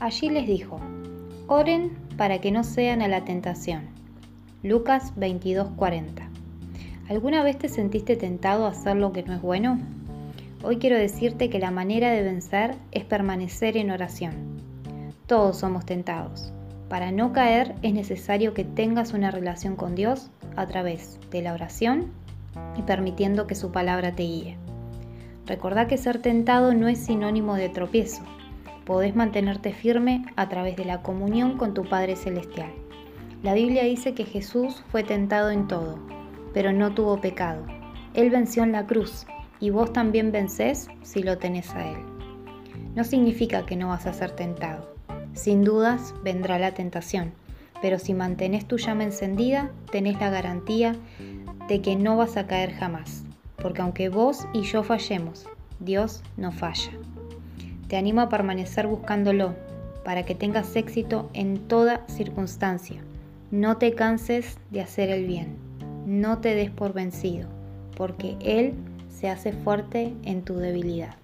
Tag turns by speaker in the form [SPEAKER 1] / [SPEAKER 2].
[SPEAKER 1] Allí les dijo, oren para que no sean a la tentación. Lucas 22:40. ¿Alguna vez te sentiste tentado a hacer lo que no es bueno? Hoy quiero decirte que la manera de vencer es permanecer en oración. Todos somos tentados. Para no caer es necesario que tengas una relación con Dios a través de la oración y permitiendo que su palabra te guíe. Recordá que ser tentado no es sinónimo de tropiezo. Podés mantenerte firme a través de la comunión con tu Padre Celestial. La Biblia dice que Jesús fue tentado en todo, pero no tuvo pecado. Él venció en la cruz y vos también vencés si lo tenés a Él. No significa que no vas a ser tentado. Sin dudas vendrá la tentación, pero si mantenés tu llama encendida, tenés la garantía de que no vas a caer jamás porque aunque vos y yo fallemos, Dios no falla. Te animo a permanecer buscándolo para que tengas éxito en toda circunstancia. No te canses de hacer el bien. No te des por vencido, porque Él se hace fuerte en tu debilidad.